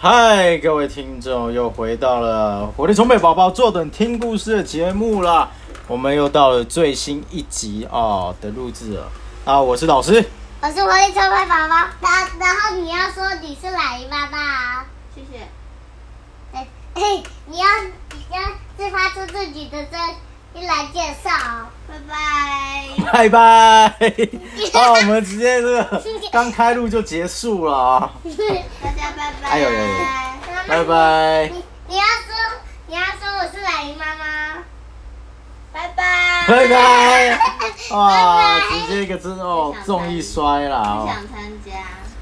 嗨，各位听众，又回到了活力充沛宝宝坐等听故事的节目啦。我们又到了最新一集哦的录制了啊！我是老师，我是活力充沛宝宝，然然后你要说你是奶姨妈妈啊，谢谢。你要你要自发出自己的声音来介绍哦，拜拜。拜拜。好，我们直接这个刚开录就结束了啊！拜拜。哎呦呦呦拜拜，你你要说你要说我是奶姨妈妈，拜拜。拜拜。哇，拜拜直接一个真哦重一摔啦哦，不想参加。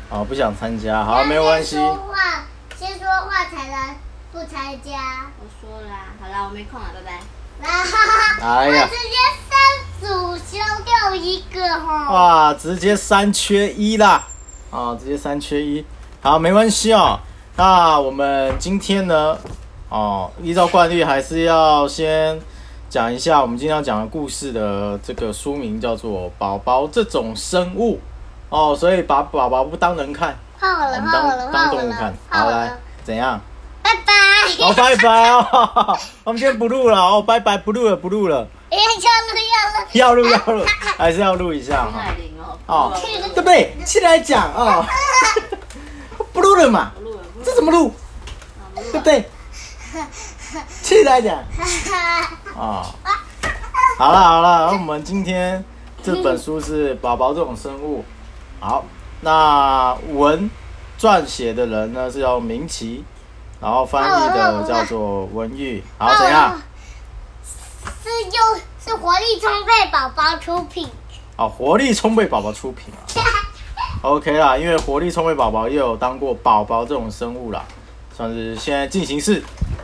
哦不想参加，好没有关系先。说话，先说话才能不参加。我说啦，好啦，我没空了，拜拜。然后哎呀我直接三组修掉一个哈。哇，直接三缺一啦！啊，直接三缺一，好，没关系哦。那我们今天呢，哦，依照惯例还是要先讲一下我们今天要讲的故事的这个书名叫做《宝宝这种生物》哦，所以把宝宝不当人看，换我了，当动物看。，好，来怎样？拜拜。好，拜拜哦。我们今天不录了哦，拜拜，不录了，不录了，哎，要录要录。要录要录，还是要录一下哈。哦。对不对？现在讲哦，不 录了嘛，录了，录了这怎么录？对不对？气来讲啊，好了好了，我们今天这本书是《宝宝这种生物》。好，那文撰写的人呢是叫明奇，然后翻译的叫做文玉。好，怎样？是又是活力充沛宝宝出品。哦，活力充沛宝宝出品啊。OK 啦，因为活力充沛宝宝也有当过宝宝这种生物啦，算是现在进行式。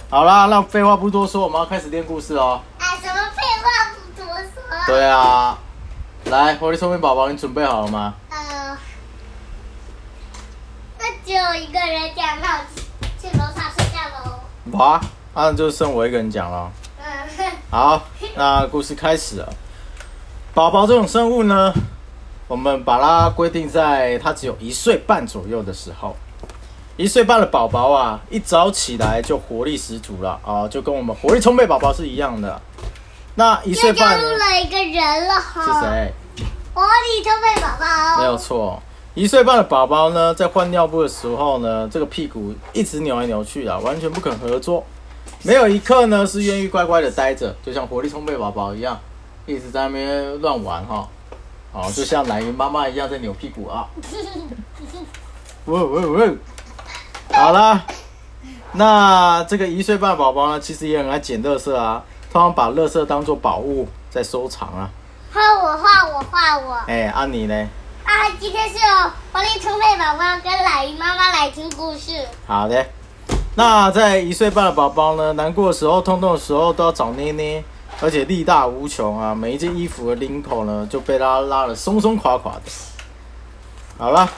好啦，那废话不多说，我们要开始练故事哦。哎，什么废话不多说。对啊，来，活力充沛宝宝，你准备好了吗？呃，那只有一个人讲，那我去去楼上睡觉喽。好啊，那就剩我一个人讲了。嗯，好，那故事开始了。宝宝这种生物呢，我们把它规定在它只有一岁半左右的时候。一岁半的宝宝啊，一早起来就活力十足了啊，就跟我们活力充沛宝宝是一样的。那一岁又加半呢入了一个人了哈。是？谁？活力充沛宝宝。没有错，一岁半的宝宝呢，在换尿布的时候呢，这个屁股一直扭来扭去啊，完全不肯合作，没有一刻呢是愿意乖乖的待着，就像活力充沛宝宝一样，一直在那边乱玩哈，哦，就像奶云妈妈一样在扭屁股啊。喂喂喂，好啦，那这个一岁半的宝宝呢，其实也很爱捡垃圾啊，通常把垃圾当做宝物在收藏啊。换我，换我，换我。哎、啊你呢？啊，今天是由活力充沛宝宝跟奶姨妈妈来听故事。好的，那在一岁半的宝宝呢，难过的时候、痛痛的时候都要找捏捏，而且力大无穷啊！每一件衣服的领口呢，就被他拉得松松垮垮的。好了，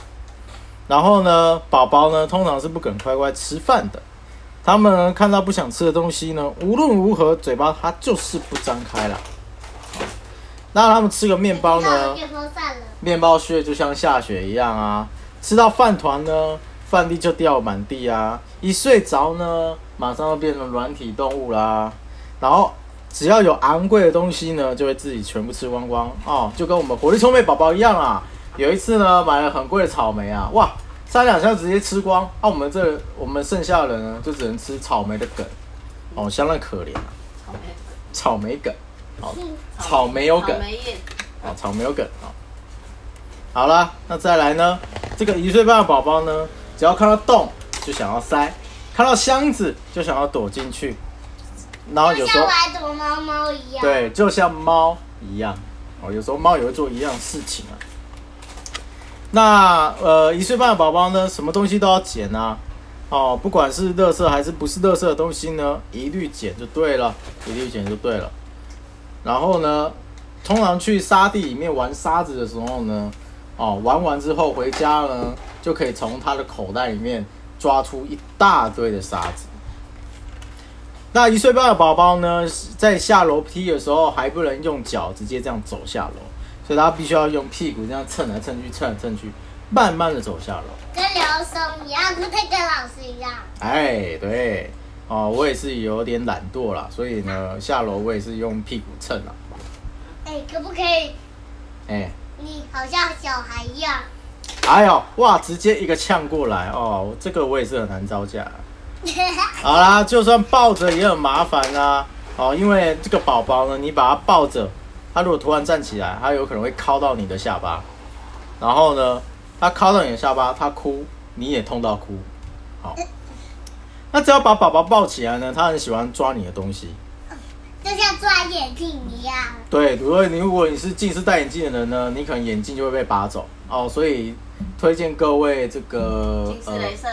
然后呢，宝宝呢通常是不肯乖乖吃饭的，他们呢看到不想吃的东西呢，无论如何嘴巴它就是不张开了。那他们吃个面包呢？面包屑就像下雪一样啊，吃到饭团呢，饭粒就掉满地啊。一睡着呢，马上就变成软体动物啦。然后只要有昂贵的东西呢，就会自己全部吃光光哦，就跟我们活力充沛宝宝一样啊。有一次呢，买了很贵的草莓啊，哇，三两箱直接吃光。啊，我们这我们剩下的人呢，就只能吃草莓的梗，哦，相当可怜啊，草莓草莓梗，哦，草莓有梗草。莓叶。啊，草莓有梗啊。好啦，那再来呢？这个一岁半的宝宝呢，只要看到洞就想要塞，看到箱子就想要躲进去，然后有时候玩躲猫猫一样。。对，就像猫一样哦，有时候猫也会做一样事情啊。那呃，一岁半的宝宝呢，什么东西都要捡啊，哦，不管是垃圾还是不是垃圾的东西呢，一律捡就对了，一律捡就对了。然后呢，通常去沙地里面玩沙子的时候呢，哦，玩完之后回家呢，就可以从他的口袋里面抓出一大堆的沙子。那一岁半的宝宝呢，在下楼梯的时候还不能用脚直接这样走下楼，所以他必须要用屁股这样蹭来蹭去、蹭来蹭去，慢慢的走下楼。跟刘松一样，跟那个老师一样。哎，对，哦，我也是有点懒惰啦，所以呢，下楼我也是用屁股蹭啦。哎，可不可以？哎，你好像小孩一样。哎呦，哇，直接一个呛过来哦，这个我也是很难招架。好啦，就算抱着也很麻烦啊。哦，因为这个宝宝呢，你把它抱着，它如果突然站起来，它有可能会敲到你的下巴。然后呢，它敲到你的下巴，它哭，你也痛到哭。好，那只要把宝宝抱起来呢，它很喜欢抓你的东西。就像抓眼镜一样。对，如果你如果你是近视戴眼镜的人呢，你可能眼镜就会被拔走哦，所以推荐各位这个近视雷射。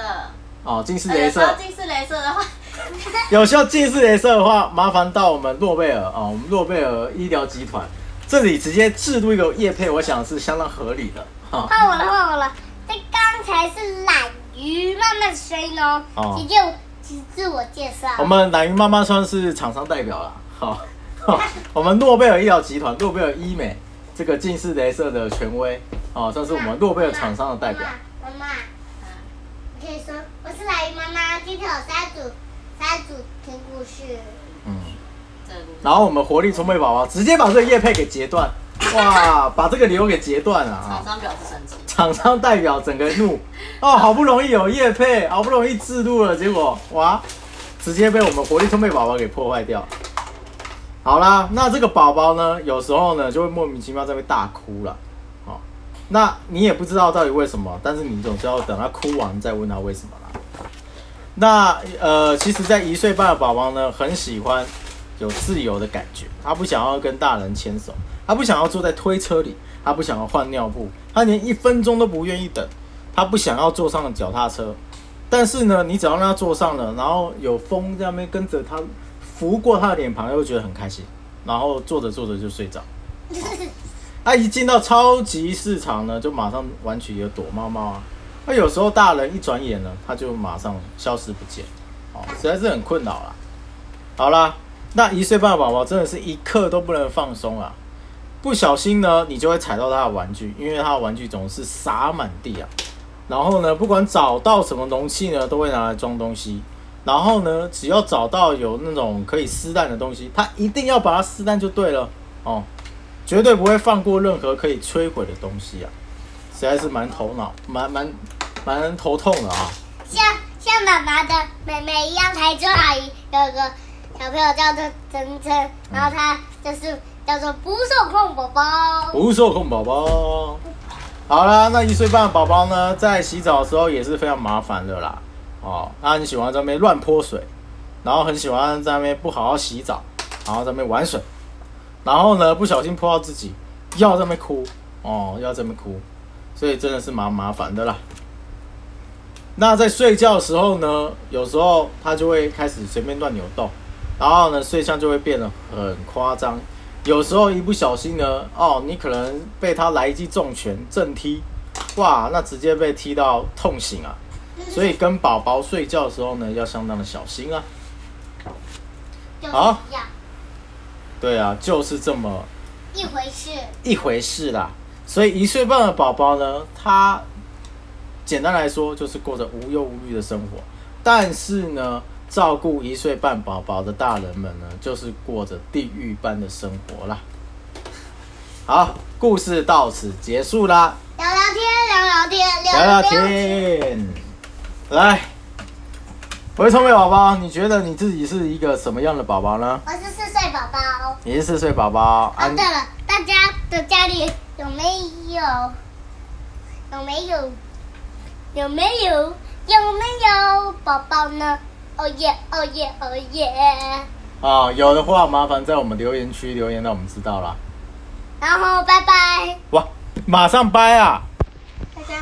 哦，近视雷射候近视雷射的话，有需要近视雷射的话，麻烦到我们诺贝尔啊、我们诺贝尔医疗集团这里直接制度一个业配，我想是相当合理的哈。换我了，换我了。这刚才是懒鱼慢慢的声音哦。哦请就请自我介绍。我们懒鱼妈妈算是厂商代表了，好、好我们诺贝尔医疗集团、诺贝尔医美这个近视雷射的权威哦，算是我们诺贝尔厂商的代表。可以说我是懒鱼妈妈，今天有三组三组听故事。嗯，然后我们活力充沛宝宝直接把这个叶配给截断，哇，把这个流给截断了啊！厂商表示生气。厂商代表整个怒哦，好不容易有叶配，好不容易制度了，结果哇，直接被我们活力充沛宝宝给破坏掉。好啦，那这个宝宝呢，有时候呢就会莫名其妙在被大哭了，哦，那你也不知道到底为什么，但是你总是要等他哭完再问他为什么啦。那呃，其实，在一岁半的宝宝呢，很喜欢有自由的感觉，他不想要跟大人牵手，他不想要坐在推车里，他不想要换尿布，他连一分钟都不愿意等，他不想要坐上脚踏车。但是呢，你只要让他坐上了，然后有风在那边跟着他拂过他的脸庞，又觉得很开心，然后坐着坐着就睡着。他一进到超级市场呢，就马上玩起了躲猫猫啊。那有时候大人一转眼呢，他就马上消失不见，哦，实在是很困扰啦。好啦，那一岁半的宝宝真的是一刻都不能放松啊！不小心呢，你就会踩到他的玩具，因为他的玩具总是洒满地啊。然后呢，不管找到什么容器呢，都会拿来装东西。然后呢，只要找到有那种可以撕烂的东西，他一定要把它撕烂就对了哦，绝对不会放过任何可以摧毁的东西啊！实在是蛮头脑、蛮蛮蛮头痛的啊。像像妈妈的妹妹一样，台中阿姨有一个小朋友叫做晨晨，然后他就是叫做不受控宝宝。不受控宝宝。好啦，那一岁半的宝宝呢，在洗澡的时候也是非常麻烦的啦。哦，他很喜欢在那边乱泼水，然后很喜欢在那边不好好洗澡，然后在那边玩水，然后呢不小心泼到自己，要在那边哭，哦，要在那边哭，所以真的是蛮麻烦的啦。那在睡觉的时候呢，有时候他就会开始随便乱扭动，然后呢睡相就会变得很夸张。有时候一不小心呢，哦，你可能被他来一记重拳正踢，哇，那直接被踢到痛醒啊！所以跟宝宝睡觉的时候呢，要相当的小心啊。好对啊，就是这么一回事。一回事啦。所以一岁半的宝宝呢，他简单来说就是过着无忧无虑的生活，但是呢，照顾一岁半宝宝的大人们呢，就是过着地狱般的生活啦。好，故事到此结束啦，聊聊天，聊聊天，聊聊天。天。来，回聪明宝宝，你觉得你自己是一个什么样的宝宝呢？我是四岁宝宝。你是四岁宝宝，哦，对了，大家的家里有没有有没有有没有有没有宝宝呢？哦耶哦耶哦耶！啊，有的话麻烦在我们留言区留言，让我们知道啦。然后拜拜。哇，马上掰啊！大家。